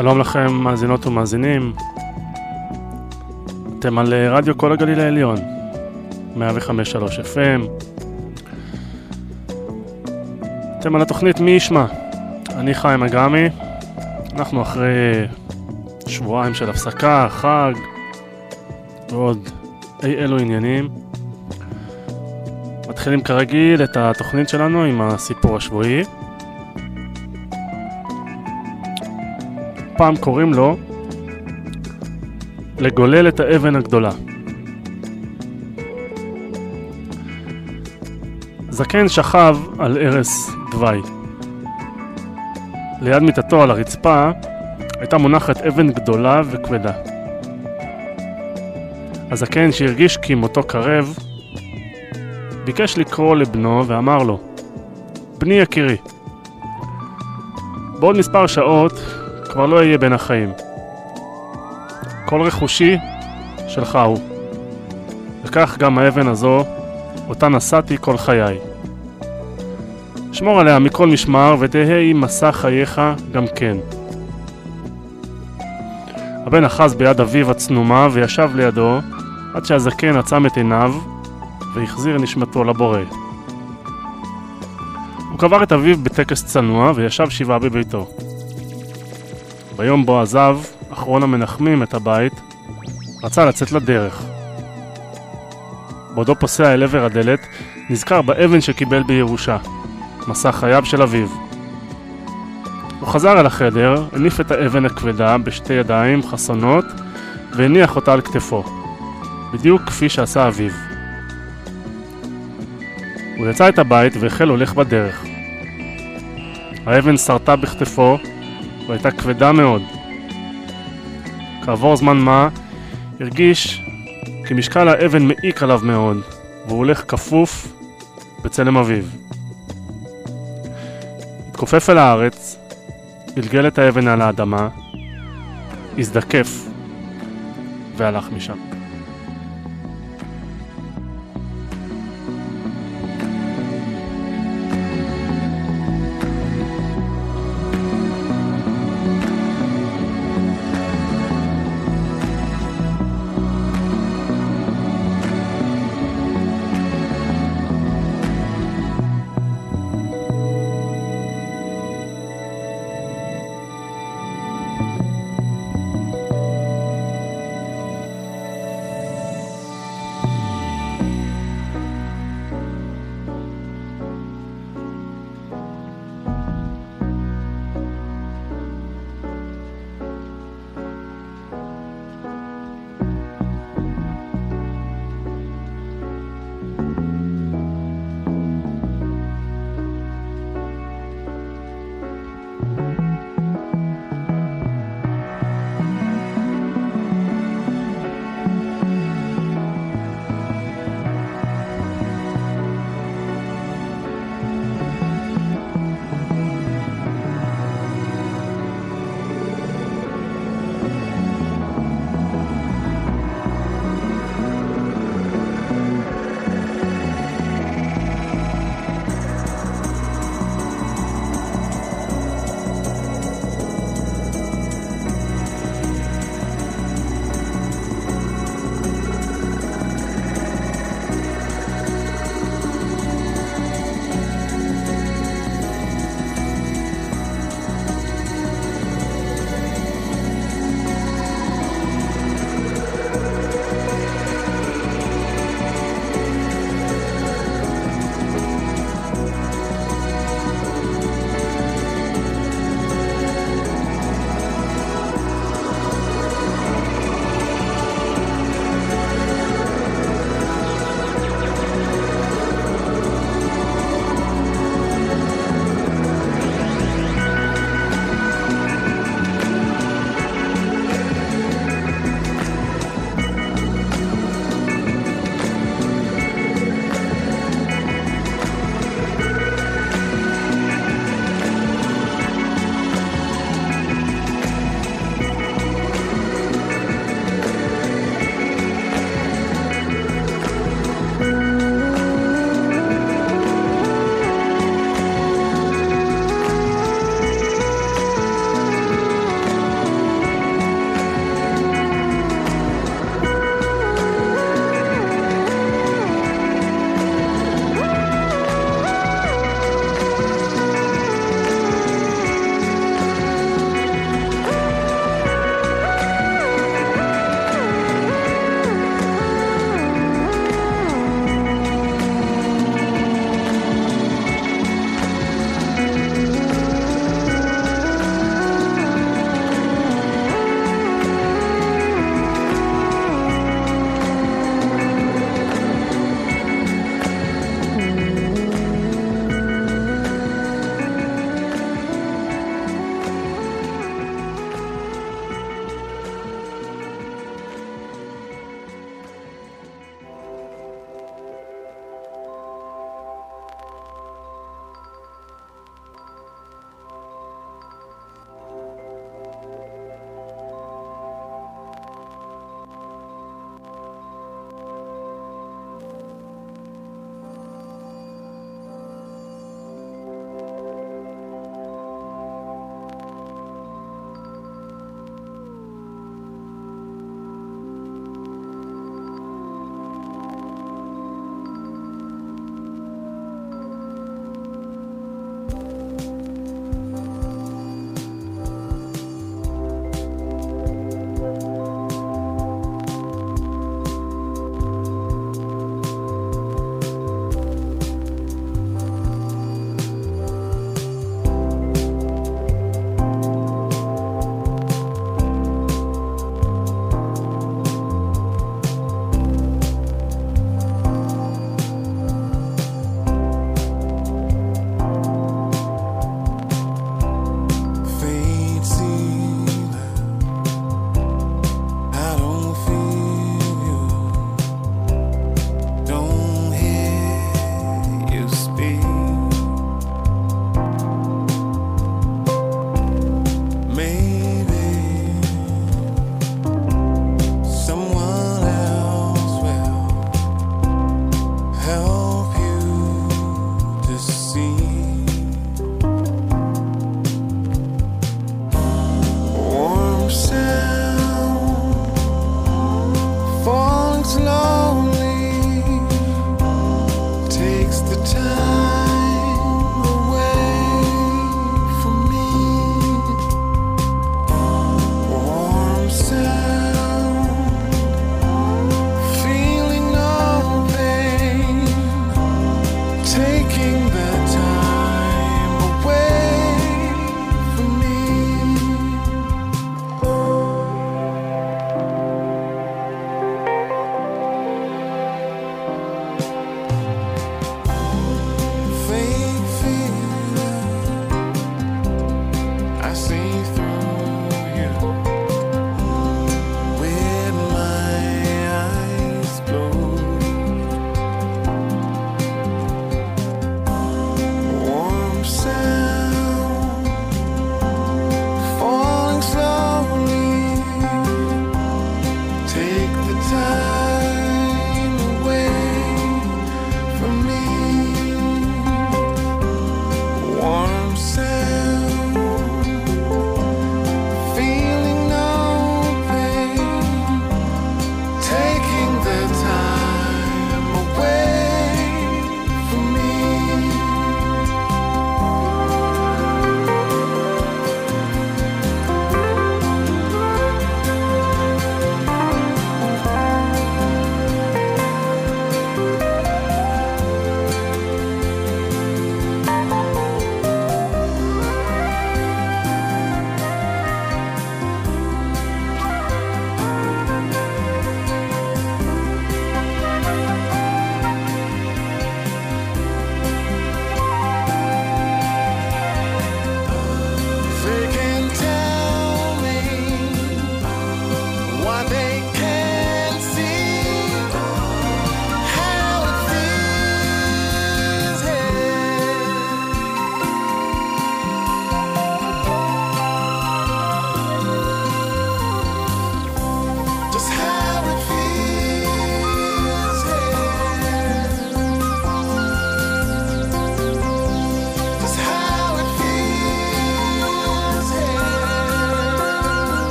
שלום לכם, מאזינות ומאזינים. אתם על אה, רדיו כל הגליל העליון, 105.3 FM. אתם על התוכנית מי ישמע. אני חיים אגרמי. אנחנו אחרי שבועיים של הפסקה, חג ועוד אי אלו עניינים. מתחילים כרגיל את התוכנית שלנו עם הסיפור השבועי. פעם קוראים לו לגולל את האבן הגדולה. זקן שכב על ערש דווי. ליד מיטתו על הרצפה הייתה מונחת אבן גדולה וכבדה. הזקן שהרגיש כי מותו קרב, ביקש לקרוא לבנו ואמר לו, בני יקירי, בעוד מספר שעות כבר לא אהיה בין החיים. כל רכושי שלך הוא, וכך גם האבן הזו, אותה נשאתי כל חיי. שמור עליה מכל משמר ותהא עם מסע חייך גם כן. הבן אחז ביד אביו הצנומה וישב לידו עד שהזקן עצם את עיניו והחזיר נשמתו לבורא. הוא קבר את אביו בטקס צנוע וישב שבעה בביתו. ביום בו עזב אחרון המנחמים את הבית, רצה לצאת לדרך. בעודו פוסע אל עבר הדלת, נזכר באבן שקיבל בירושה, מסע חייו של אביו. הוא חזר אל החדר, הניף את האבן הכבדה בשתי ידיים חסונות והניח אותה על כתפו, בדיוק כפי שעשה אביו. הוא יצא את הבית והחל הולך בדרך. האבן שרתה בכתפו והייתה כבדה מאוד. כעבור זמן מה הרגיש כי משקל האבן מעיק עליו מאוד, והוא הולך כפוף בצלם אביו. התכופף אל הארץ, גלגל את האבן על האדמה, הזדקף והלך משם.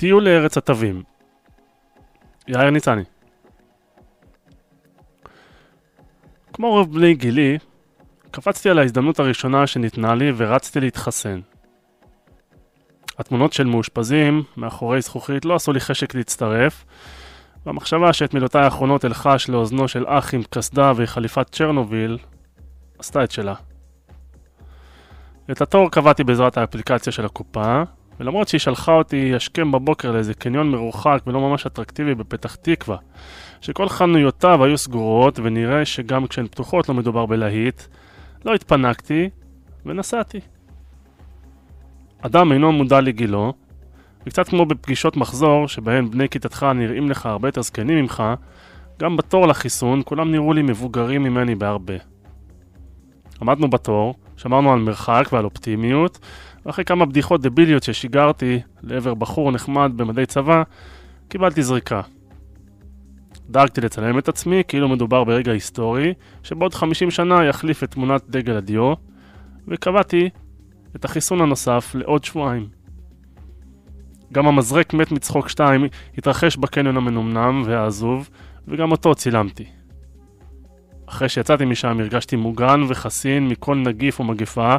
טיול לארץ התווים. יאיר ניצני. כמו רוב בני גילי, קפצתי על ההזדמנות הראשונה שניתנה לי ורצתי להתחסן. התמונות של מאושפזים מאחורי זכוכית לא עשו לי חשק להצטרף, והמחשבה שאת מילותיי האחרונות אלחש לאוזנו של אח עם קסדה וחליפת צ'רנוביל עשתה את שלה. את התור קבעתי בעזרת האפליקציה של הקופה, ולמרות שהיא שלחה אותי השכם בבוקר לאיזה קניון מרוחק ולא ממש אטרקטיבי בפתח תקווה, שכל חנויותיו היו סגורות ונראה שגם כשהן פתוחות לא מדובר בלהיט, לא התפנקתי ונסעתי. אדם אינו מודע לגילו, וקצת כמו בפגישות מחזור, שבהן בני כיתתך נראים לך הרבה יותר זקנים ממך, גם בתור לחיסון כולם נראו לי מבוגרים ממני בהרבה. עמדנו בתור, שמרנו על מרחק ועל אופטימיות, ואחרי כמה בדיחות דביליות ששיגרתי לעבר בחור נחמד במדי צבא, קיבלתי זריקה. דאגתי לצלם את עצמי כאילו מדובר ברגע היסטורי, שבעוד 50 שנה יחליף את תמונת דגל הדיו, וקבעתי את החיסון הנוסף לעוד שבועיים. גם המזרק מת מצחוק 2 התרחש בקניון המנומנם והעזוב, וגם אותו צילמתי. אחרי שיצאתי משם הרגשתי מוגן וחסין מכל נגיף ומגפה,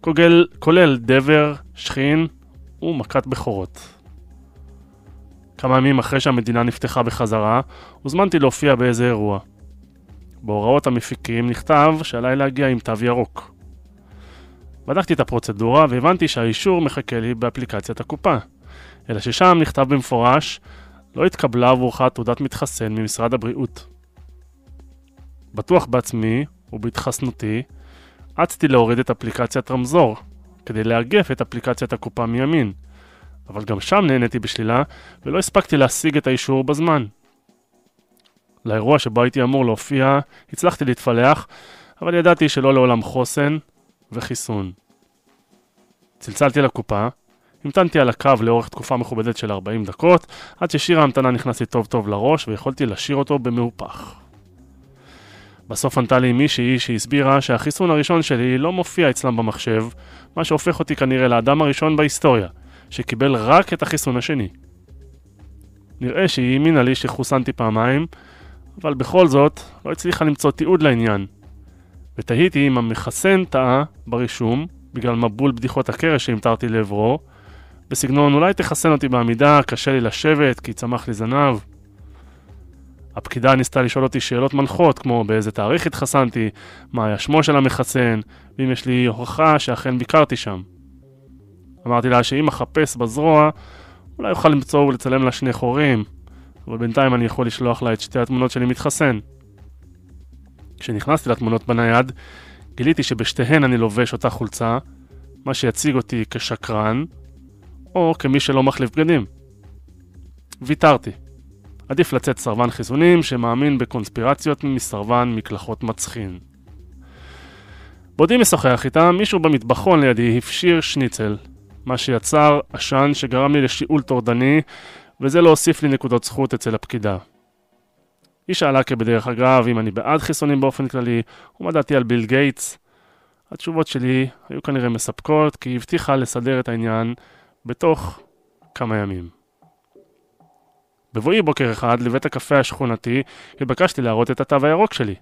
כולל, כולל דבר, שכין ומכת בכורות. כמה ימים אחרי שהמדינה נפתחה בחזרה, הוזמנתי להופיע באיזה אירוע. בהוראות המפיקים נכתב שעליי להגיע עם תו ירוק. בדקתי את הפרוצדורה והבנתי שהאישור מחכה לי באפליקציית הקופה. אלא ששם נכתב במפורש, לא התקבלה עבורך תעודת מתחסן ממשרד הבריאות. בטוח בעצמי ובהתחסנותי, אצתי להוריד את אפליקציית רמזור, כדי לאגף את אפליקציית הקופה מימין. אבל גם שם נהניתי בשלילה, ולא הספקתי להשיג את האישור בזמן. לאירוע שבו הייתי אמור להופיע, הצלחתי להתפלח, אבל ידעתי שלא לעולם חוסן וחיסון. צלצלתי לקופה, המתנתי על הקו לאורך תקופה מכובדת של 40 דקות, עד ששיר ההמתנה נכנס לי טוב טוב לראש ויכולתי לשיר אותו במהופך. בסוף ענתה לי מישהי שהסבירה שהחיסון הראשון שלי לא מופיע אצלם במחשב, מה שהופך אותי כנראה לאדם הראשון בהיסטוריה, שקיבל רק את החיסון השני. נראה שהיא האמינה לי שחוסנתי פעמיים, אבל בכל זאת לא הצליחה למצוא תיעוד לעניין. ותהיתי אם המחסן טעה ברישום, בגלל מבול בדיחות הקרש שהמטרתי לעברו, בסגנון אולי תחסן אותי בעמידה, קשה לי לשבת כי צמח לי זנב. הפקידה ניסתה לשאול אותי שאלות מנחות, כמו באיזה תאריך התחסנתי, מה היה שמו של המחסן, ואם יש לי הוכחה שאכן ביקרתי שם. אמרתי לה שאם אחפש בזרוע, אולי אוכל למצוא ולצלם לה שני חורים, אבל בינתיים אני יכול לשלוח לה את שתי התמונות שלי מתחסן. כשנכנסתי לתמונות בנייד, גיליתי שבשתיהן אני לובש אותה חולצה, מה שיציג אותי כשקרן, או כמי שלא מחליף בגדים. ויתרתי. עדיף לצאת סרבן חיסונים שמאמין בקונספירציות מסרבן מקלחות מצחין. בעודי משוחח איתה, מישהו במטבחון לידי הפשיר שניצל, מה שיצר עשן שגרם לי לשיעול טורדני, וזה לא הוסיף לי נקודות זכות אצל הפקידה. היא שאלה כבדרך אגב אם אני בעד חיסונים באופן כללי, ומה דעתי על ביל גייטס. התשובות שלי היו כנראה מספקות, כי היא הבטיחה לסדר את העניין בתוך כמה ימים. בבואי בוקר אחד לבית הקפה השכונתי, התבקשתי להראות את התו הירוק שלי.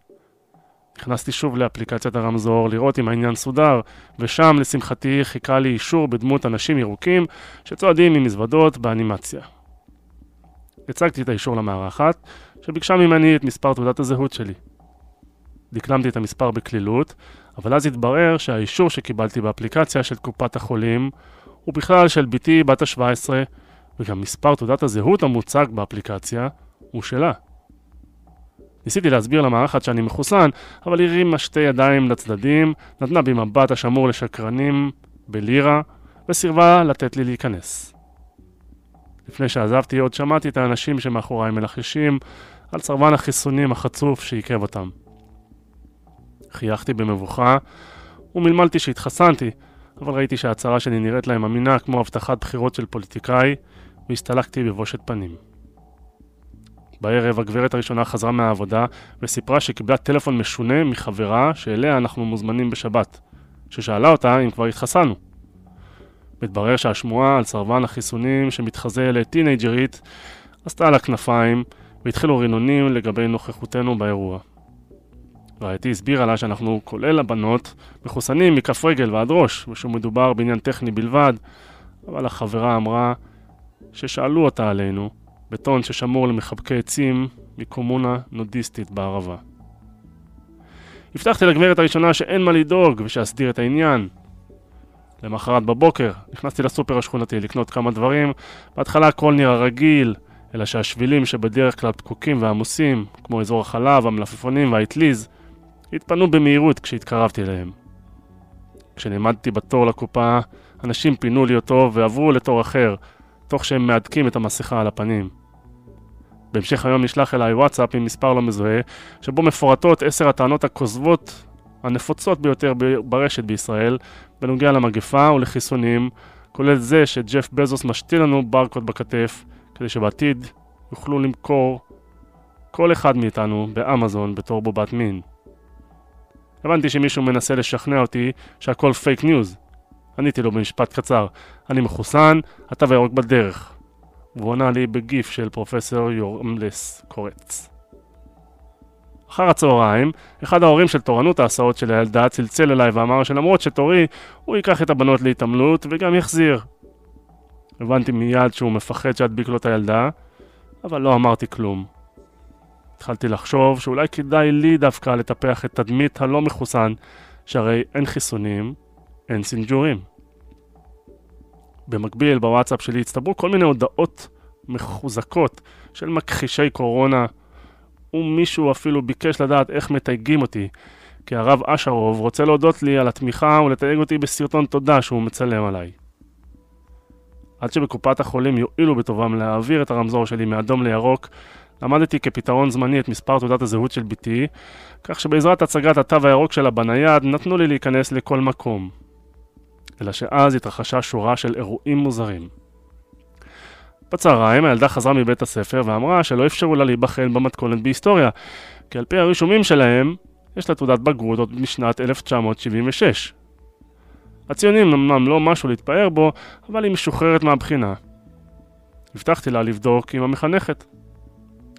נכנסתי שוב לאפליקציית הרמזור לראות אם העניין סודר, ושם לשמחתי חיכה לי אישור בדמות אנשים ירוקים שצועדים עם מזוודות באנימציה. הצגתי את האישור למארחת, שביקשה ממני את מספר תעודת הזהות שלי. דקלמתי את המספר בקלילות, אבל אז התברר שהאישור שקיבלתי באפליקציה של קופת החולים הוא בכלל של בתי בת ה-17, וגם מספר תעודת הזהות המוצג באפליקציה הוא שלה. ניסיתי להסביר למארחת שאני מחוסן, אבל היא הרימה שתי ידיים לצדדים, נתנה בי מבט השמור לשקרנים בלירה, וסירבה לתת לי להיכנס. לפני שעזבתי עוד שמעתי את האנשים שמאחוריי מלחשים על סרבן החיסונים החצוף שעיכב אותם. חייכתי במבוכה ומלמלתי שהתחסנתי, אבל ראיתי שההצהרה שלי נראית להם אמינה כמו הבטחת בחירות של פוליטיקאי, והסתלקתי בבושת פנים. בערב הגברת הראשונה חזרה מהעבודה וסיפרה שקיבלה טלפון משונה מחברה שאליה אנחנו מוזמנים בשבת, ששאלה אותה אם כבר התחסנו. מתברר שהשמועה על סרבן החיסונים שמתחזה לטינג'רית עשתה לה כנפיים והתחילו רינונים לגבי נוכחותנו באירוע. רעייתי הסבירה לה שאנחנו, כולל הבנות, מחוסנים מכף רגל ועד ראש, ושמדובר בעניין טכני בלבד, אבל החברה אמרה ששאלו אותה עלינו, בטון ששמור למחבקי עצים מקומונה נודיסטית בערבה. הבטחתי לגברת הראשונה שאין מה לדאוג ושאסדיר את העניין. למחרת בבוקר נכנסתי לסופר השכונתי לקנות כמה דברים, בהתחלה הכל נראה רגיל, אלא שהשבילים שבדרך כלל פקוקים ועמוסים, כמו אזור החלב, המלפפונים והאטליז, התפנו במהירות כשהתקרבתי אליהם. כשנעמדתי בתור לקופה, אנשים פינו לי אותו ועברו לתור אחר, תוך שהם מהדקים את המסכה על הפנים. בהמשך היום נשלח אליי וואטסאפ עם מספר לא מזוהה, שבו מפורטות עשר הטענות הכוזבות הנפוצות ביותר ברשת בישראל, בנוגע למגפה ולחיסונים, כולל זה שג'ף בזוס משתיל לנו ברקוד בכתף, כדי שבעתיד יוכלו למכור כל אחד מאיתנו באמזון בתור בובת מין. הבנתי שמישהו מנסה לשכנע אותי שהכל fake news. עניתי לו במשפט קצר, אני מחוסן, התו הירוק בדרך. והוא ענה לי בגיף של פרופסור יורמלס קורץ. אחר הצהריים, אחד ההורים של תורנות ההסעות של הילדה צלצל אליי ואמר שלמרות שתורי, הוא ייקח את הבנות להתעמלות וגם יחזיר. הבנתי מיד שהוא מפחד שאדביק לו את הילדה, אבל לא אמרתי כלום. התחלתי לחשוב שאולי כדאי לי דווקא לטפח את תדמית הלא מחוסן, שהרי אין חיסונים, אין סינג'ורים. במקביל, בוואטסאפ שלי הצטברו כל מיני הודעות מחוזקות של מכחישי קורונה, ומישהו אפילו ביקש לדעת איך מתייגים אותי, כי הרב אשרוב רוצה להודות לי על התמיכה ולתייג אותי בסרטון תודה שהוא מצלם עליי. עד שבקופת החולים יואילו בטובם להעביר את הרמזור שלי מאדום לירוק, למדתי כפתרון זמני את מספר תעודת הזהות של בתי, כך שבעזרת הצגת התו הירוק שלה בנייד נתנו לי להיכנס לכל מקום. אלא שאז התרחשה שורה של אירועים מוזרים. בצהריים הילדה חזרה מבית הספר ואמרה שלא אפשרו לה להיבחן במתכונת בהיסטוריה, כי על פי הרישומים שלהם, יש לה תעודת בגרות עוד משנת 1976. הציונים אמנם לא משהו להתפאר בו, אבל היא משוחררת מהבחינה. הבטחתי לה לבדוק עם המחנכת.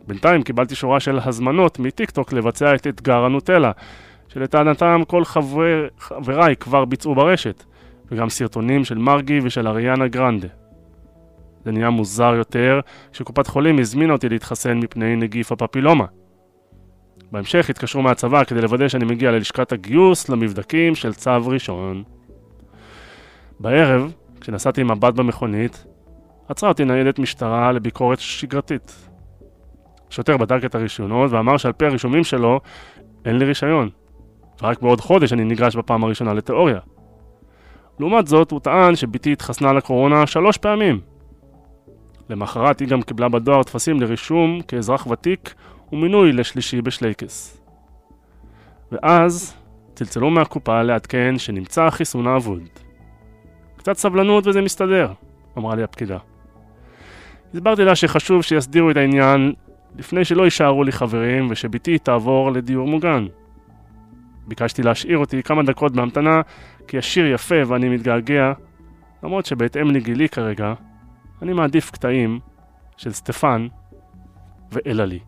בינתיים קיבלתי שורה של הזמנות מטיקטוק לבצע את אתגר הנוטלה, שלטענתם כל חבר... חבריי כבר ביצעו ברשת, וגם סרטונים של מרגי ושל אריאנה גרנדה. זה נהיה מוזר יותר כשקופת חולים הזמינה אותי להתחסן מפני נגיף הפפילומה. בהמשך התקשרו מהצבא כדי לוודא שאני מגיע ללשכת הגיוס למבדקים של צו ראשון. בערב, כשנסעתי עם מבט במכונית, עצרה אותי ניידת משטרה לביקורת שגרתית. השוטר בדק את הרישיונות ואמר שעל פי הרישומים שלו אין לי רישיון, ורק בעוד חודש אני נגרש בפעם הראשונה לתיאוריה. לעומת זאת, הוא טען שבתי התחסנה לקורונה שלוש פעמים. למחרת היא גם קיבלה בדואר טפסים לרישום כאזרח ותיק ומינוי לשלישי בשלייקס. ואז צלצלו מהקופה לעדכן שנמצא החיסון האבוד. קצת סבלנות וזה מסתדר, אמרה לי הפקידה. הסברתי לה שחשוב שיסדירו את העניין לפני שלא יישארו לי חברים ושבתי תעבור לדיור מוגן. ביקשתי להשאיר אותי כמה דקות בהמתנה כי השיר יפה ואני מתגעגע, למרות שבהתאם לגילי כרגע, אני מעדיף קטעים של סטפן ואלעלי.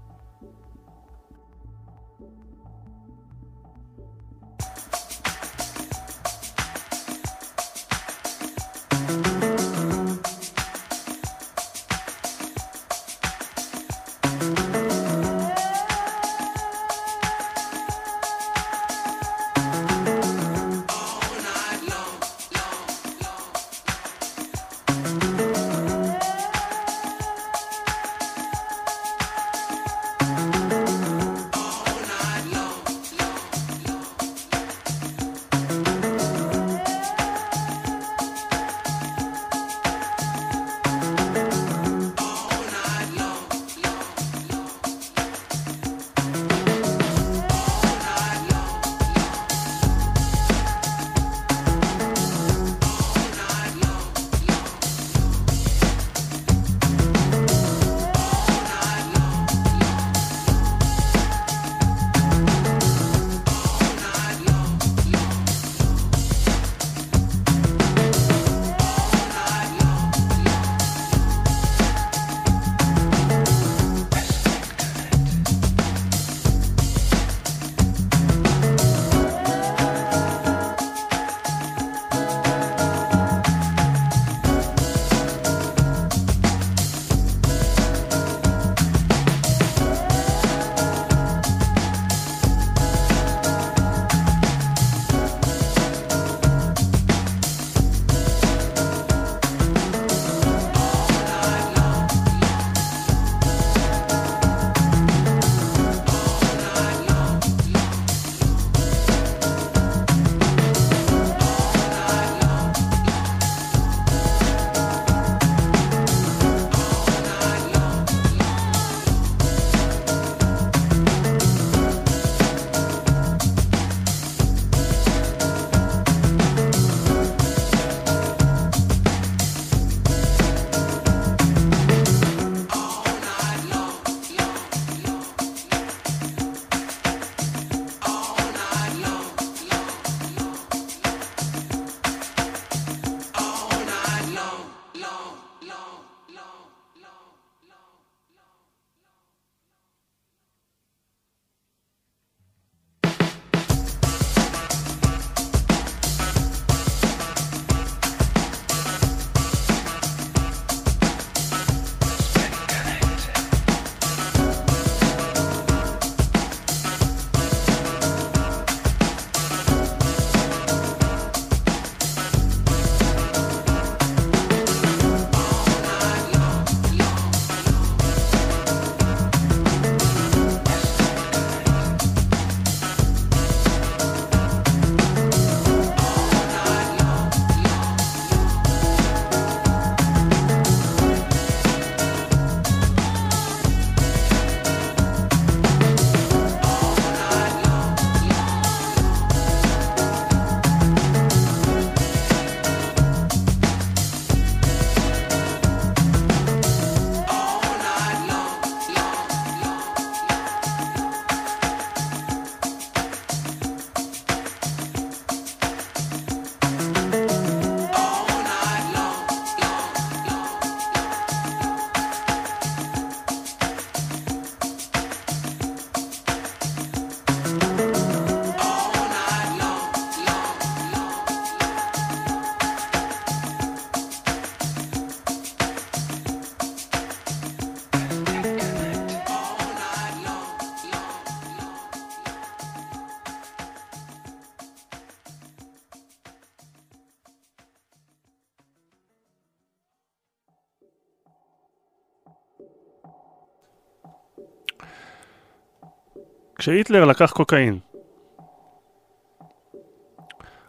כשהיטלר לקח קוקאין.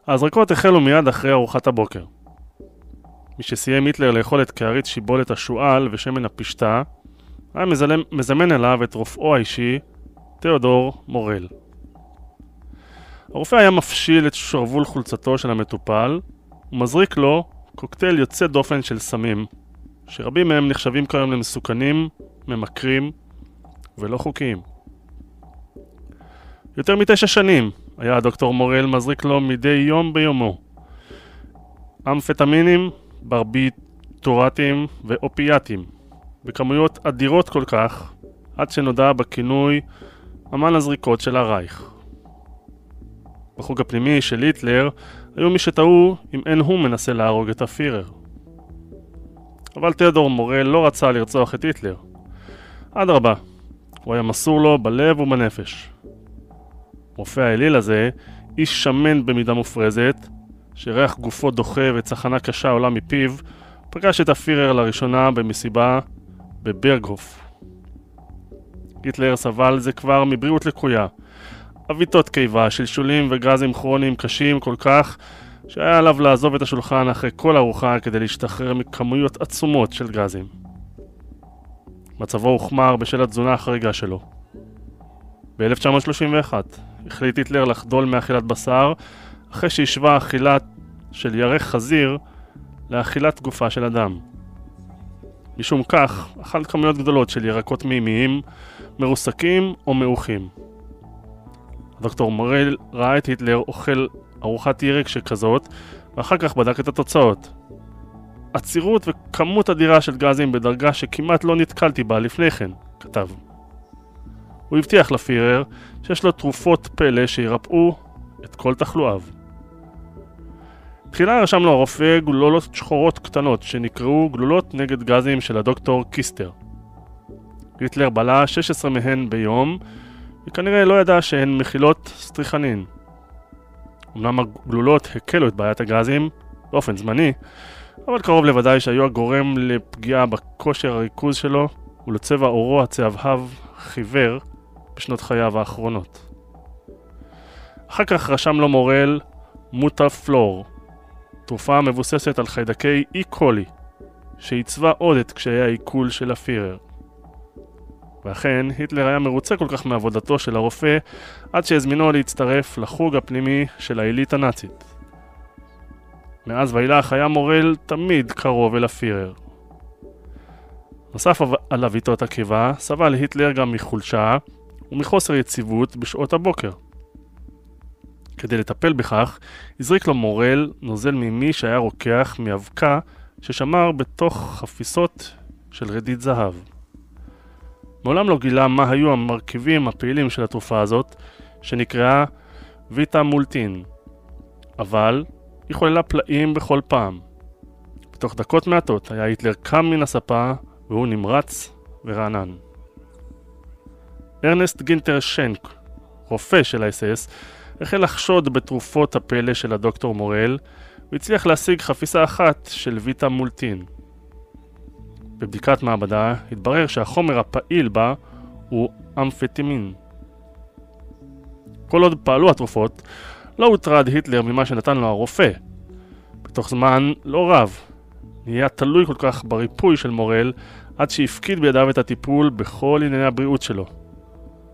ההזרקות החלו מיד אחרי ארוחת הבוקר. משסיים היטלר לאכול את קערית שיבולת השועל ושמן הפשטה, היה מזלם, מזמן אליו את רופאו האישי, תיאודור מורל. הרופא היה מפשיל את שרוול חולצתו של המטופל ומזריק לו קוקטייל יוצא דופן של סמים, שרבים מהם נחשבים כיום למסוכנים, ממכרים ולא חוקיים. יותר מתשע שנים היה הדוקטור מורל מזריק לו מדי יום ביומו אמפטמינים, ברביטורטים ואופיאטים בכמויות אדירות כל כך עד שנודע בכינוי אמן הזריקות של הרייך. בחוג הפנימי של היטלר היו מי שטעו אם אין הוא מנסה להרוג את הפירר. אבל תיאודור מורל לא רצה לרצוח את היטלר. אדרבה, הוא היה מסור לו בלב ובנפש. רופא האליל הזה, איש שמן במידה מופרזת, שריח גופו דוחה וצחנה קשה עולה מפיו, פגש את הפירר לראשונה במסיבה בברגהוף. היטלר סבל זה כבר מבריאות לקויה. עוויתות קיבה, שלשולים וגזים כרוניים קשים כל כך, שהיה עליו לעזוב את השולחן אחרי כל ארוחה כדי להשתחרר מכמויות עצומות של גזים. מצבו הוחמר בשל התזונה החריגה שלו. ב-1931 החליט היטלר לחדול מאכילת בשר אחרי שהשווה אכילה של ירך חזיר לאכילת גופה של אדם. משום כך, אכל כמויות גדולות של ירקות מימיים, מרוסקים או מעוכים. דוקטור מורל ראה את היטלר אוכל ארוחת ירק שכזאת, ואחר כך בדק את התוצאות. עצירות וכמות אדירה של גזים בדרגה שכמעט לא נתקלתי בה לפני כן, כתב. הוא הבטיח לפירר שיש לו תרופות פלא שירפאו את כל תחלואיו. תחילה רשם לו הרופא גלולות שחורות קטנות שנקראו גלולות נגד גזים של הדוקטור קיסטר. היטלר בלע 16 מהן ביום, וכנראה לא ידע שהן מכילות סטריכנין. אמנם הגלולות הקלו את בעיית הגזים, באופן זמני, אבל קרוב לוודאי שהיו הגורם לפגיעה בכושר הריכוז שלו ולצבע עורו הצהבהב חיוור בשנות חייו האחרונות. אחר כך רשם לו מורל מוטה פלור, תרופה המבוססת על חיידקי אי קולי, שעיצבה עוד את קשיי העיכול של הפירר. ואכן, היטלר היה מרוצה כל כך מעבודתו של הרופא עד שהזמינו להצטרף לחוג הפנימי של העילית הנאצית. מאז ואילך היה מורל תמיד קרוב אל הפירר. נוסף על אביתות הקיבה, סבל היטלר גם מחולשה ומחוסר יציבות בשעות הבוקר. כדי לטפל בכך, הזריק לו מורל נוזל ממי שהיה רוקח מאבקה ששמר בתוך חפיסות של רדית זהב. מעולם לא גילה מה היו המרכיבים הפעילים של התרופה הזאת, שנקראה ויטה מולטין, אבל היא חוללה פלאים בכל פעם. בתוך דקות מעטות היה היטלר קם מן הספה והוא נמרץ ורענן. ארנסט גינטר שנק, רופא של האס-אס, החל לחשוד בתרופות הפלא של הדוקטור מורל והצליח להשיג חפיסה אחת של ויטה מולטין. בבדיקת מעבדה התברר שהחומר הפעיל בה הוא אמפטימין. כל עוד פעלו התרופות, לא הוטרד היטלר ממה שנתן לו הרופא. בתוך זמן לא רב, נהיה תלוי כל כך בריפוי של מורל עד שהפקיד בידיו את הטיפול בכל ענייני הבריאות שלו.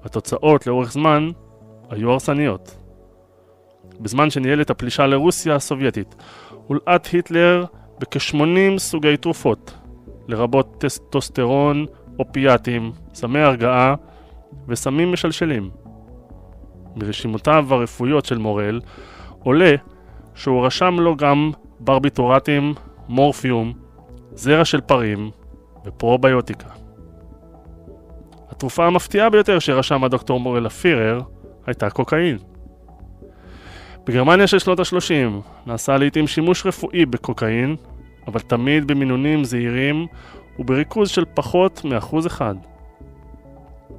התוצאות לאורך זמן היו הרסניות. בזמן שניהל את הפלישה לרוסיה הסובייטית, הולעט היטלר בכ-80 סוגי תרופות, לרבות טסטוסטרון, אופיאטים, סמי הרגעה וסמים משלשלים. מרשימותיו הרפואיות של מורל עולה שהוא רשם לו גם ברביטורטים, מורפיום, זרע של פרים ופרוביוטיקה. התרופה המפתיעה ביותר שרשם הדוקטור מורל לפירר הייתה קוקאין. בגרמניה של שנות ה-30 נעשה לעיתים שימוש רפואי בקוקאין, אבל תמיד במינונים זהירים ובריכוז של פחות מאחוז אחד.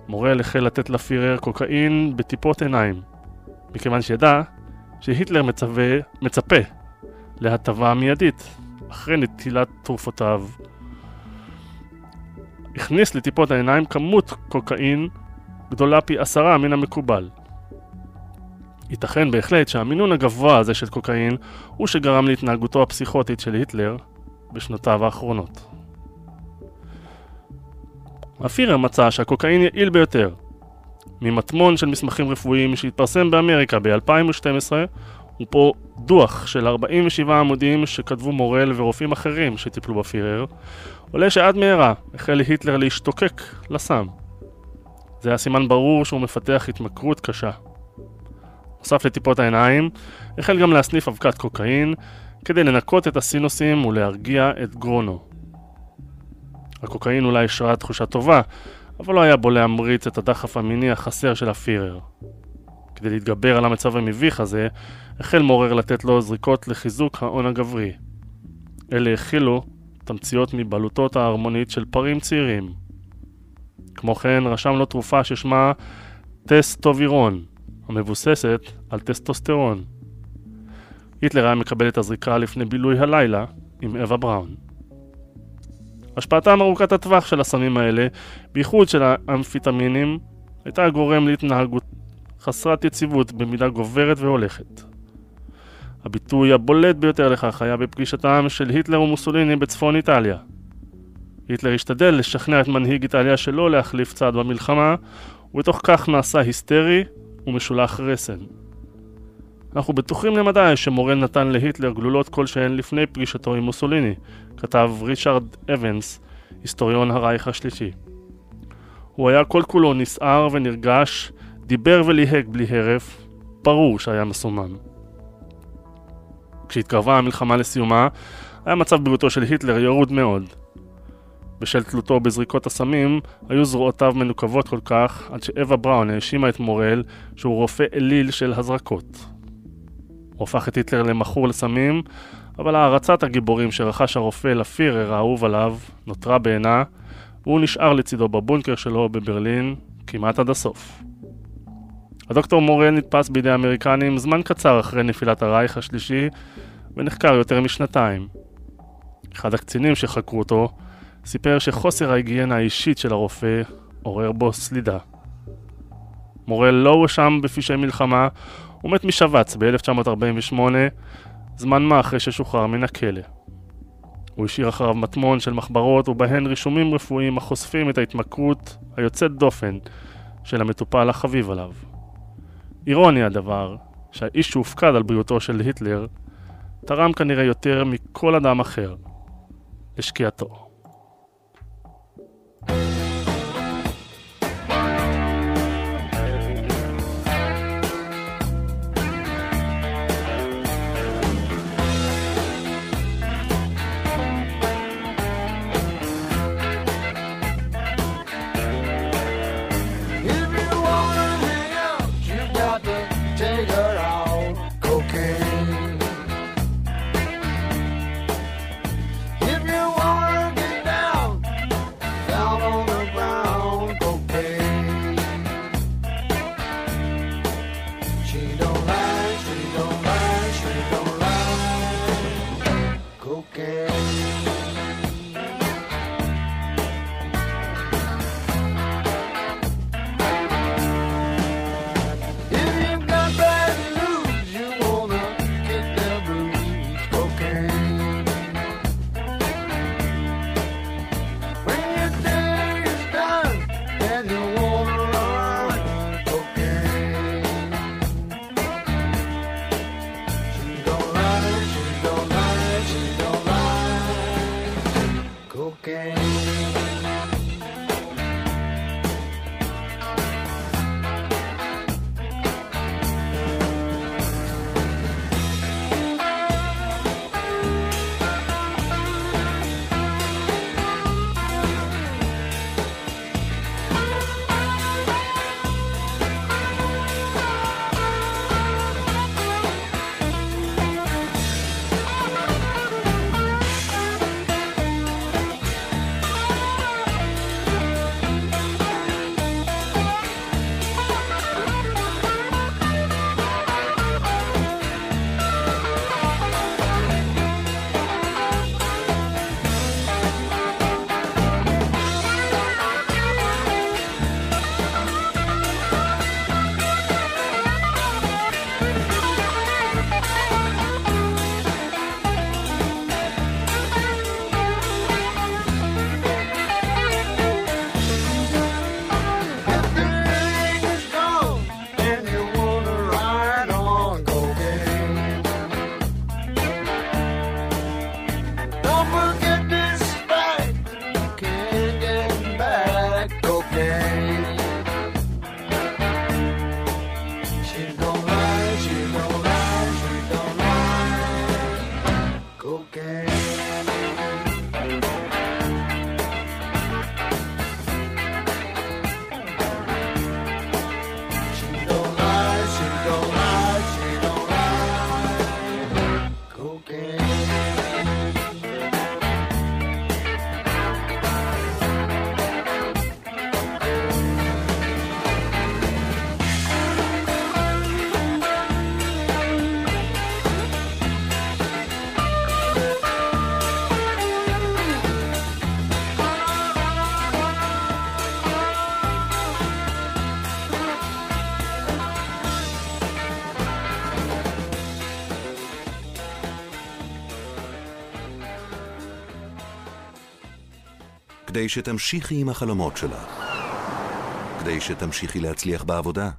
מורל החל לתת לפירר קוקאין בטיפות עיניים, מכיוון שידע שהיטלר מצווה, מצפה להטבה מיידית אחרי נטילת תרופותיו. הכניס לטיפות העיניים כמות קוקאין גדולה פי עשרה מן המקובל. ייתכן בהחלט שהמינון הגבוה הזה של קוקאין הוא שגרם להתנהגותו הפסיכוטית של היטלר בשנותיו האחרונות. הפירר מצא שהקוקאין יעיל ביותר. ממטמון של מסמכים רפואיים שהתפרסם באמריקה ב-2012, ופה דוח של 47 עמודים שכתבו מורל ורופאים אחרים שטיפלו בפירר, עולה שעד מהרה החל היטלר להשתוקק לסם. זה היה סימן ברור שהוא מפתח התמכרות קשה. נוסף לטיפות העיניים, החל גם להסניף אבקת קוקאין כדי לנקות את הסינוסים ולהרגיע את גרונו. הקוקאין אולי השרה תחושה טובה, אבל לא היה בו להמריץ את הדחף המיני החסר של הפירר. כדי להתגבר על המצב המביך הזה, החל מורר לתת לו זריקות לחיזוק ההון הגברי. אלה הכילו תמציות מבלוטות ההרמונית של פרים צעירים. כמו כן, רשם לו תרופה ששמה טסטובירון, המבוססת על טסטוסטרון. היטלר היה מקבל את הזריקה לפני בילוי הלילה עם אווה בראון. השפעתם ארוכת הטווח של הסמים האלה, בייחוד של האמפיטמינים, הייתה גורם להתנהגות חסרת יציבות במידה גוברת והולכת. הביטוי הבולט ביותר לכך היה בפגישתם של היטלר ומוסוליני בצפון איטליה. היטלר השתדל לשכנע את מנהיג איטליה שלא להחליף צד במלחמה, ובתוך כך נעשה היסטרי ומשולח רסן. אנחנו בטוחים למדי שמורל נתן להיטלר גלולות כלשהן לפני פגישתו עם מוסוליני, כתב ריצ'רד אבנס, היסטוריון הרייך השלישי. הוא היה כל כולו נסער ונרגש, דיבר וליהג בלי הרף, ברור שהיה מסומם. כשהתקרבה המלחמה לסיומה, היה מצב בריאותו של היטלר ירוד מאוד. בשל תלותו בזריקות הסמים, היו זרועותיו מנוקבות כל כך, עד שאווה בראון האשימה את מורל שהוא רופא אליל של הזרקות. הוא הפך את היטלר למכור לסמים, אבל הערצת הגיבורים שרכש הרופא לפירר האהוב עליו נותרה בעינה, והוא נשאר לצידו בבונקר שלו בברלין כמעט עד הסוף. הדוקטור מורל נתפס בידי האמריקנים זמן קצר אחרי נפילת הרייך השלישי ונחקר יותר משנתיים. אחד הקצינים שחקרו אותו סיפר שחוסר ההיגיינה האישית של הרופא עורר בו סלידה. מורל לא הואשם בפשעי מלחמה, הוא מת משבץ ב-1948, זמן מה אחרי ששוחרר מן הכלא. הוא השאיר אחריו מטמון של מחברות ובהן רישומים רפואיים החושפים את ההתמכרות היוצאת דופן של המטופל החביב עליו. אירוני הדבר שהאיש שהופקד על בריאותו של היטלר תרם כנראה יותר מכל אדם אחר לשקיעתו. כדי שתמשיכי עם החלומות שלך, כדי שתמשיכי להצליח בעבודה,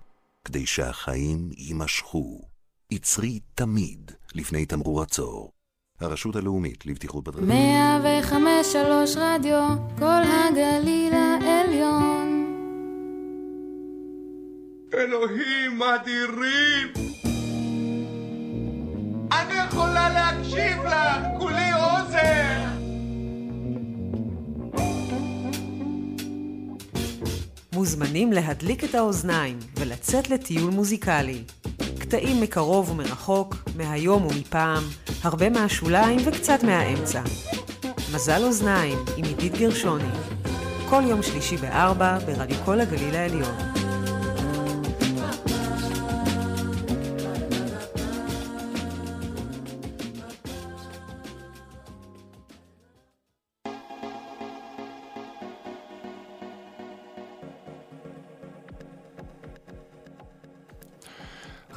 כדי שהחיים יימשכו. עצרי תמיד לפני תמרור עצור. הרשות הלאומית לבטיחות בדרכים. 105 רדיו, כל הגליל העליון. אלוהים אדירים! אני יכולה להקשיב לך, כולי מוזמנים להדליק את האוזניים ולצאת לטיול מוזיקלי. קטעים מקרוב ומרחוק, מהיום ומפעם, הרבה מהשוליים וקצת מהאמצע. מזל אוזניים עם עידית גרשוני. כל יום שלישי בארבע ברדיו כל הגליל העליון.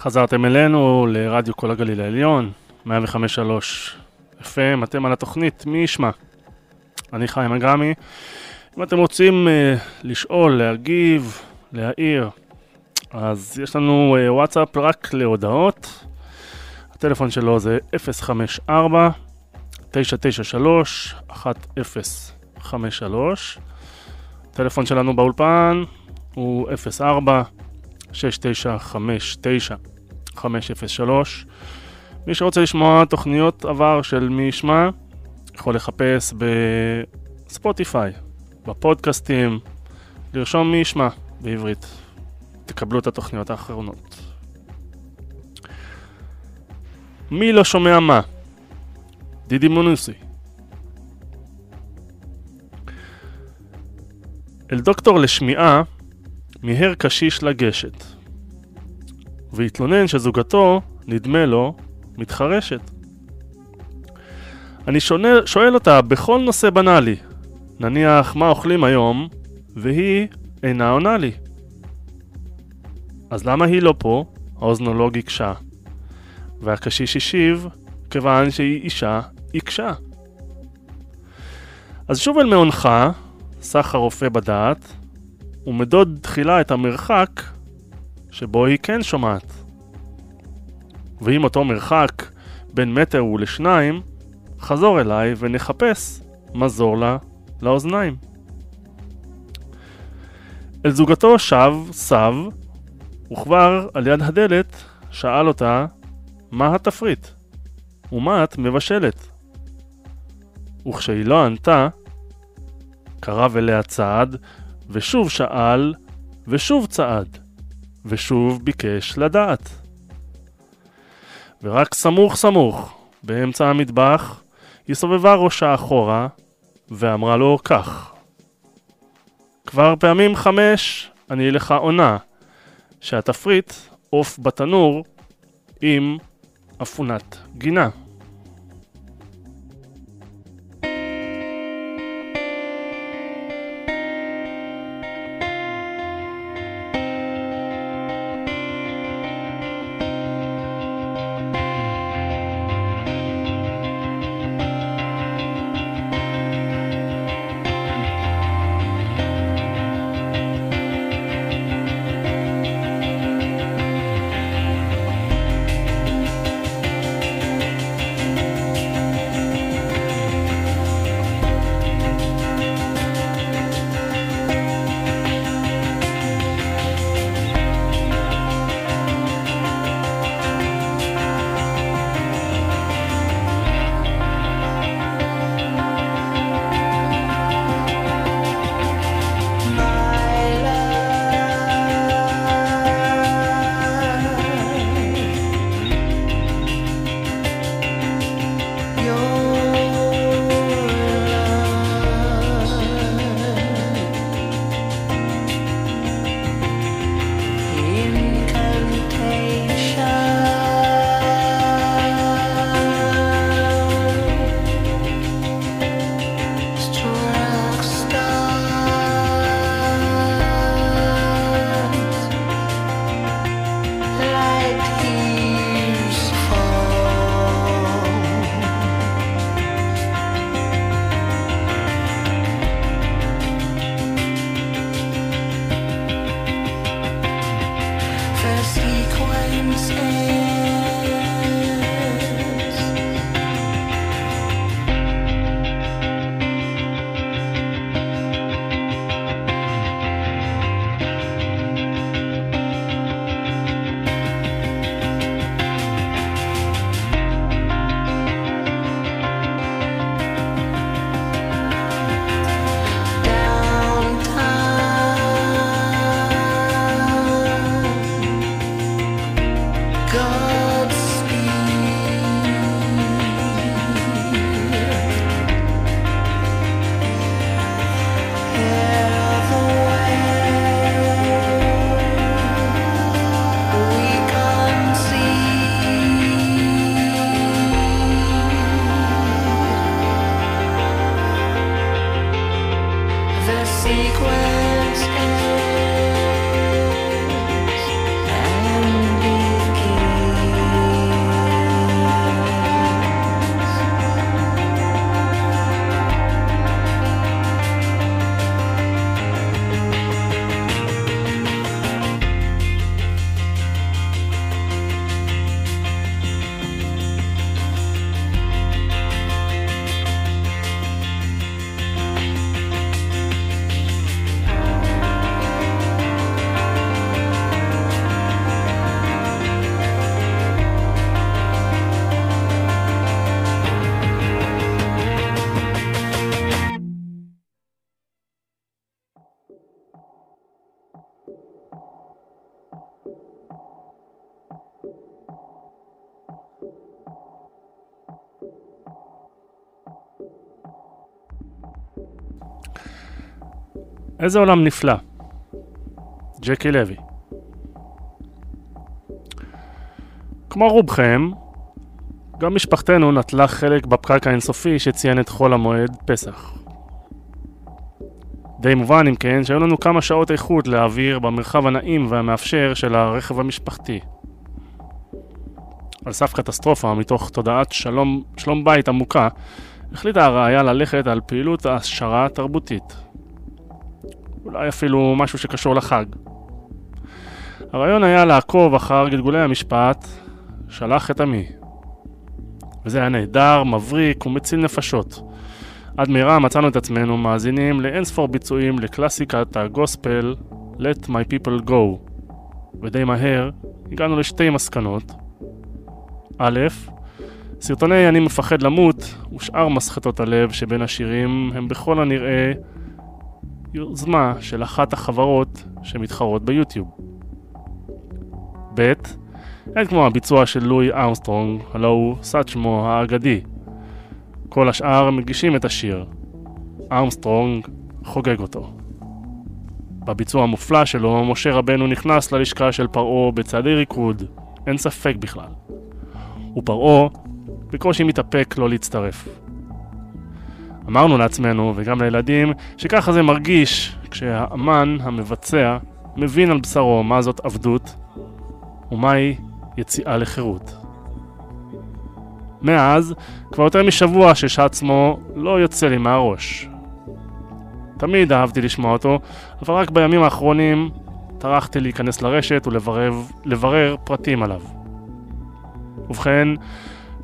חזרתם אלינו לרדיו כל הגליל העליון, 105.3 FM, אתם על התוכנית מי ישמע? אני חיים אגרמי. אם אתם רוצים uh, לשאול, להגיב, להעיר, אז יש לנו uh, וואטסאפ רק להודעות. הטלפון שלו זה 054 993 1053 הטלפון שלנו באולפן הוא 04 6959 503. מי שרוצה לשמוע תוכניות עבר של מי ישמע, יכול לחפש בספוטיפיי, בפודקאסטים, לרשום מי ישמע בעברית. תקבלו את התוכניות האחרונות. מי לא שומע מה? דידי מונוסי. אל דוקטור לשמיעה מיהר קשיש לגשת. והתלונן שזוגתו, נדמה לו, מתחרשת. אני שונה, שואל אותה בכל נושא בנאלי, נניח מה אוכלים היום, והיא אינה עונה לי. אז למה היא לא פה? האוזנולוג הקשה. והקשיש השיב, כיוון שהיא אישה עיקשה. אז שוב אל מעונך, סך הרופא בדעת, ומדוד תחילה את המרחק שבו היא כן שומעת. ואם אותו מרחק בין מטר ולשניים, חזור אליי ונחפש מזור לה לאוזניים. אל זוגתו שב סב, וכבר על יד הדלת שאל אותה מה התפריט ומה את מבשלת. וכשהיא לא ענתה, קרב אליה צעד, ושוב שאל, ושוב צעד. ושוב ביקש לדעת. ורק סמוך סמוך, באמצע המטבח, היא סובבה ראשה אחורה, ואמרה לו כך: כבר פעמים חמש אני לך עונה, שהתפריט עוף בתנור עם אפונת גינה. איזה עולם נפלא. ג'קי לוי. כמו רובכם, גם משפחתנו נטלה חלק בפקק האינסופי שציין את חול המועד פסח. די מובן אם כן שהיו לנו כמה שעות איכות להעביר במרחב הנעים והמאפשר של הרכב המשפחתי. על סף קטסטרופה מתוך תודעת שלום, שלום בית עמוקה, החליטה הרעיה ללכת על פעילות העשרה תרבותית. אולי אפילו משהו שקשור לחג. הרעיון היה לעקוב אחר גלגולי המשפט, שלח את עמי. וזה היה נהדר, מבריק ומציל נפשות. עד מהרה מצאנו את עצמנו מאזינים לאינספור ביצועים לקלאסיקת הגוספל Let My People Go. ודי מהר הגענו לשתי מסקנות. א', סרטוני אני מפחד למות ושאר מסחטות הלב שבין השירים הם בכל הנראה יוזמה של אחת החברות שמתחרות ביוטיוב. ב', אין כמו הביצוע של לואי ארמסטרונג, הלו הוא סאצ'מו האגדי. כל השאר מגישים את השיר. ארמסטרונג חוגג אותו. בביצוע המופלא שלו, משה רבנו נכנס ללשכה של פרעה בצעדי ריקוד, אין ספק בכלל. ופרעה בקושי מתאפק לא להצטרף. אמרנו לעצמנו, וגם לילדים, שככה זה מרגיש כשהאמן, המבצע, מבין על בשרו מה זאת עבדות ומהי יציאה לחירות. מאז, כבר יותר משבוע ששעצמו לא יוצא לי מהראש. תמיד אהבתי לשמוע אותו, אבל רק בימים האחרונים טרחתי להיכנס לרשת ולברר פרטים עליו. ובכן,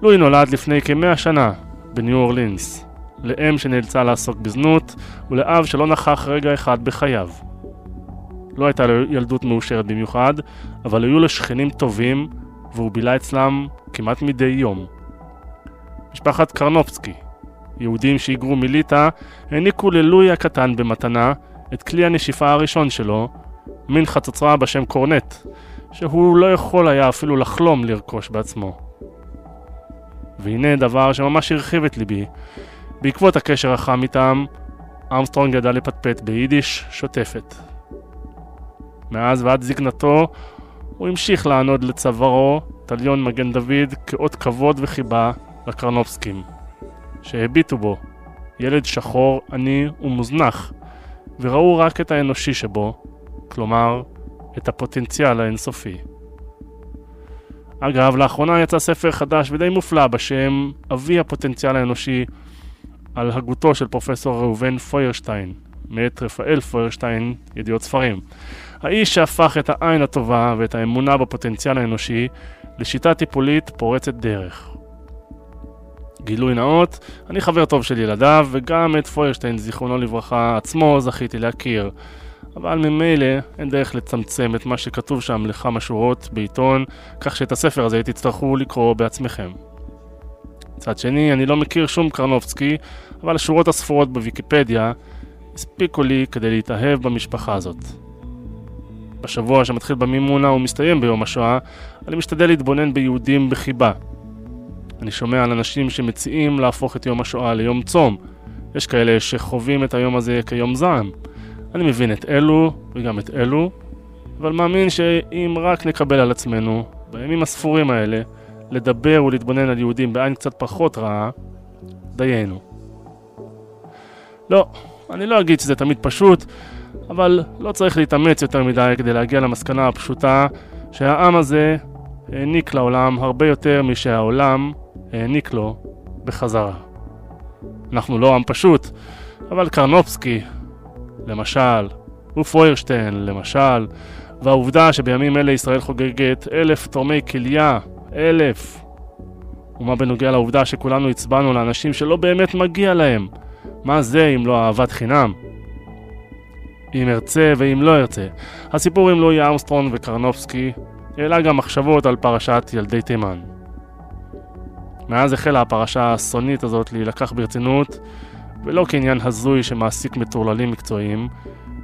לואי נולד לפני כמאה שנה בניו אורלינס, לאם שנאלצה לעסוק בזנות ולאב שלא נכח רגע אחד בחייו. לא הייתה לו ילדות מאושרת במיוחד, אבל היו לו שכנים טובים והוא בילה אצלם כמעט מדי יום. משפחת קרנופסקי, יהודים שהיגרו מליטא, העניקו ללואי הקטן במתנה את כלי הנשיפה הראשון שלו, מין חצוצרה בשם קורנט, שהוא לא יכול היה אפילו לחלום לרכוש בעצמו. והנה דבר שממש הרחיב את ליבי. בעקבות הקשר החם איתם, ארמסטרונג ידע לפטפט ביידיש שוטפת. מאז ועד זקנתו, הוא המשיך לענוד לצווארו תליון מגן דוד כאות כבוד וחיבה לקרנובסקים, שהביטו בו, ילד שחור, עני ומוזנח, וראו רק את האנושי שבו, כלומר, את הפוטנציאל האינסופי. אגב, לאחרונה יצא ספר חדש ודי מופלא בשם אבי הפוטנציאל האנושי על הגותו של פרופסור ראובן פוירשטיין, מאת רפאל פוירשטיין, ידיעות ספרים. האיש שהפך את העין הטובה ואת האמונה בפוטנציאל האנושי לשיטה טיפולית פורצת דרך. גילוי נאות, אני חבר טוב של ילדיו, וגם את פוירשטיין, זיכרונו לברכה, עצמו זכיתי להכיר. אבל ממילא אין דרך לצמצם את מה שכתוב שם לכמה שורות בעיתון, כך שאת הספר הזה תצטרכו לקרוא בעצמכם. מצד שני, אני לא מכיר שום קרנובסקי, אבל השורות הספורות בוויקיפדיה הספיקו לי כדי להתאהב במשפחה הזאת. בשבוע שמתחיל במימונה ומסתיים ביום השואה, אני משתדל להתבונן ביהודים בחיבה. אני שומע על אנשים שמציעים להפוך את יום השואה ליום צום. יש כאלה שחווים את היום הזה כיום זעם. אני מבין את אלו וגם את אלו, אבל מאמין שאם רק נקבל על עצמנו, בימים הספורים האלה, לדבר ולהתבונן על יהודים בעין קצת פחות רעה, דיינו. לא, אני לא אגיד שזה תמיד פשוט, אבל לא צריך להתאמץ יותר מדי כדי להגיע למסקנה הפשוטה שהעם הזה העניק לעולם הרבה יותר משהעולם העניק לו בחזרה. אנחנו לא עם פשוט, אבל קרנופסקי, למשל, ופוירשטיין, למשל, והעובדה שבימים אלה ישראל חוגגת אלף תורמי כליה, אלף. ומה בנוגע לעובדה שכולנו הצבענו לאנשים שלא באמת מגיע להם? מה זה אם לא אהבת חינם? אם ארצה ואם לא ארצה. הסיפור עם לואי ארמסטרון וקרנופסקי העלה גם מחשבות על פרשת ילדי תימן. מאז החלה הפרשה האסונית הזאת להילקח ברצינות, ולא כעניין הזוי שמעסיק מטורללים מקצועיים,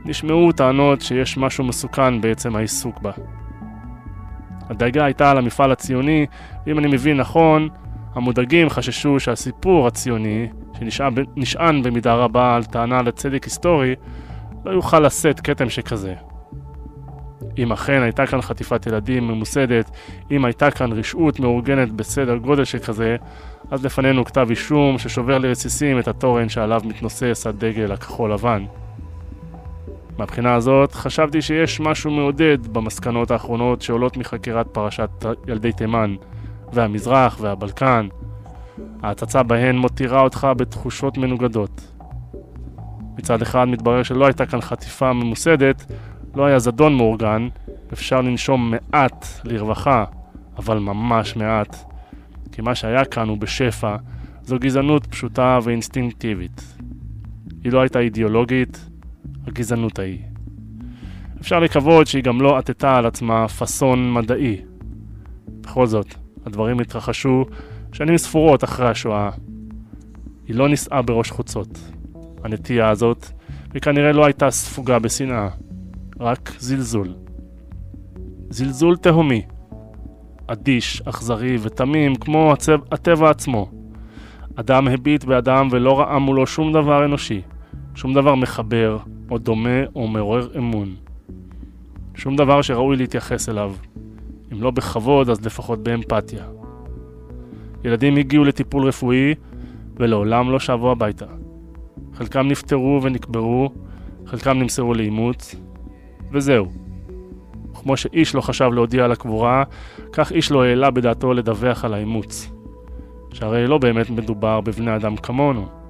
נשמעו טענות שיש משהו מסוכן בעצם העיסוק בה. הדאגה הייתה על המפעל הציוני, ואם אני מבין נכון, המודאגים חששו שהסיפור הציוני, שנשען במידה רבה על טענה לצדק היסטורי, לא יוכל לשאת כתם שכזה. אם אכן הייתה כאן חטיפת ילדים ממוסדת, אם הייתה כאן רשעות מאורגנת בסדר גודל שכזה, אז לפנינו כתב אישום ששובר לרסיסים את התורן שעליו מתנוסס הדגל הכחול לבן. מהבחינה הזאת, חשבתי שיש משהו מעודד במסקנות האחרונות שעולות מחקירת פרשת ילדי תימן, והמזרח והבלקן. ההצצה בהן מותירה אותך בתחושות מנוגדות. מצד אחד מתברר שלא הייתה כאן חטיפה ממוסדת, לא היה זדון מאורגן, אפשר לנשום מעט לרווחה, אבל ממש מעט. כי מה שהיה כאן הוא בשפע, זו גזענות פשוטה ואינסטינקטיבית. היא לא הייתה אידיאולוגית, הגזענות ההיא. אפשר לקוות שהיא גם לא עטתה על עצמה פאסון מדעי. בכל זאת, הדברים התרחשו שנים ספורות אחרי השואה. היא לא נישאה בראש חוצות. הנטייה הזאת, וכנראה לא הייתה ספוגה בשנאה, רק זלזול. זלזול תהומי. אדיש, אכזרי ותמים כמו הצב, הטבע עצמו. אדם הביט באדם ולא ראה מולו שום דבר אנושי, שום דבר מחבר, או דומה, או מעורר אמון. שום דבר שראוי להתייחס אליו. אם לא בכבוד, אז לפחות באמפתיה. ילדים הגיעו לטיפול רפואי ולעולם לא שבו הביתה. חלקם נפטרו ונקברו, חלקם נמסרו לאימוץ, וזהו. כמו שאיש לא חשב להודיע על הקבורה, כך איש לא העלה בדעתו לדווח על האימוץ. שהרי לא באמת מדובר בבני אדם כמונו.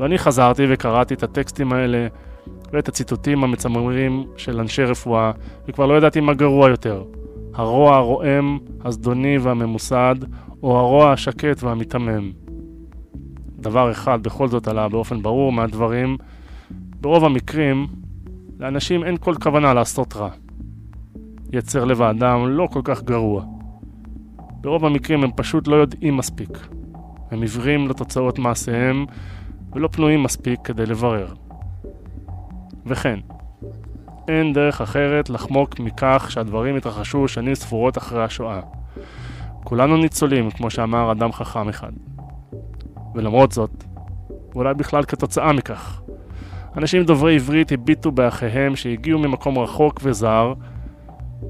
ואני חזרתי וקראתי את הטקסטים האלה ואת הציטוטים המצמררים של אנשי רפואה, וכבר לא ידעתי מה גרוע יותר, הרוע הרועם, הזדוני והממוסד, או הרוע השקט והמיתמם. דבר אחד בכל זאת עלה באופן ברור מהדברים, ברוב המקרים, לאנשים אין כל כוונה לעשות רע. יצר לב האדם לא כל כך גרוע. ברוב המקרים הם פשוט לא יודעים מספיק. הם עיוורים לתוצאות מעשיהם ולא פנויים מספיק כדי לברר. וכן, אין דרך אחרת לחמוק מכך שהדברים התרחשו שנים ספורות אחרי השואה. כולנו ניצולים, כמו שאמר אדם חכם אחד. ולמרות זאת, ואולי בכלל כתוצאה מכך, אנשים דוברי עברית הביטו באחיהם שהגיעו ממקום רחוק וזר,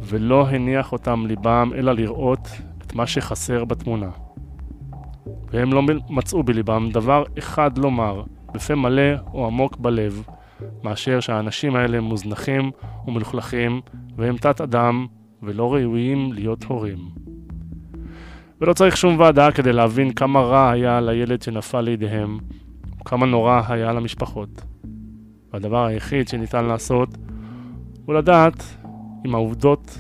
ולא הניח אותם ליבם אלא לראות את מה שחסר בתמונה. והם לא מצאו בליבם דבר אחד לומר, בפה מלא או עמוק בלב, מאשר שהאנשים האלה מוזנחים ומלוכלכים, והם תת-אדם ולא ראויים להיות הורים. ולא צריך שום ועדה כדי להבין כמה רע היה לילד שנפל לידיהם, וכמה נורא היה למשפחות. והדבר היחיד שניתן לעשות הוא לדעת עם העובדות,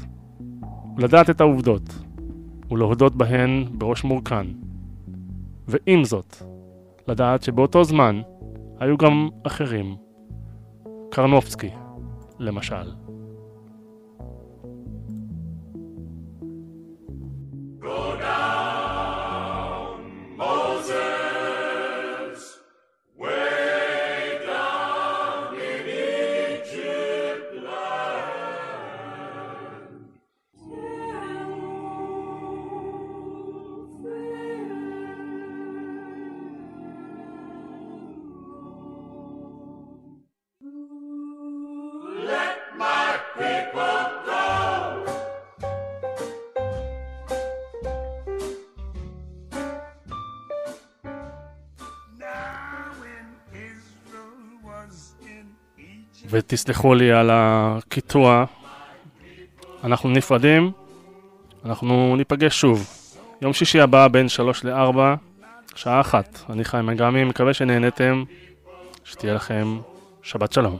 לדעת את העובדות, ולהודות בהן בראש מורכן. ועם זאת, לדעת שבאותו זמן היו גם אחרים. קרנובסקי, למשל. ותסלחו לי על הקיטוע. אנחנו נפרדים, אנחנו ניפגש שוב. יום שישי הבא בין שלוש לארבע, שעה אחת. אני חיים אגמי, מקווה שנהנתם, שתהיה לכם שבת שלום.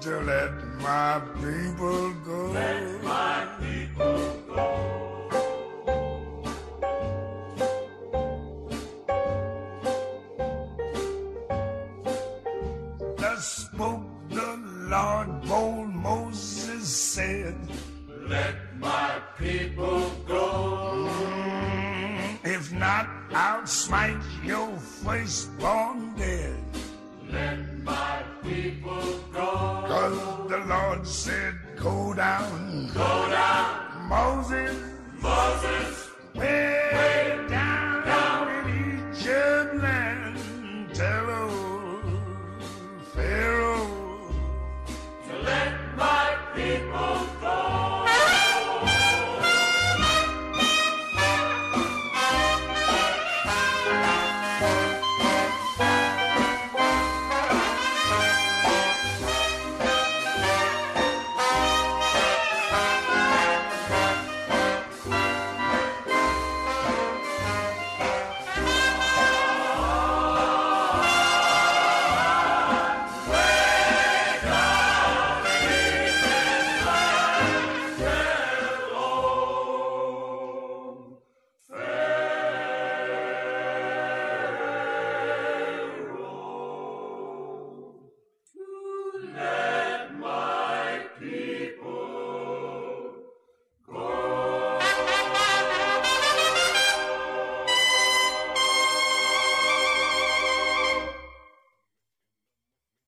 To let my people go. Let my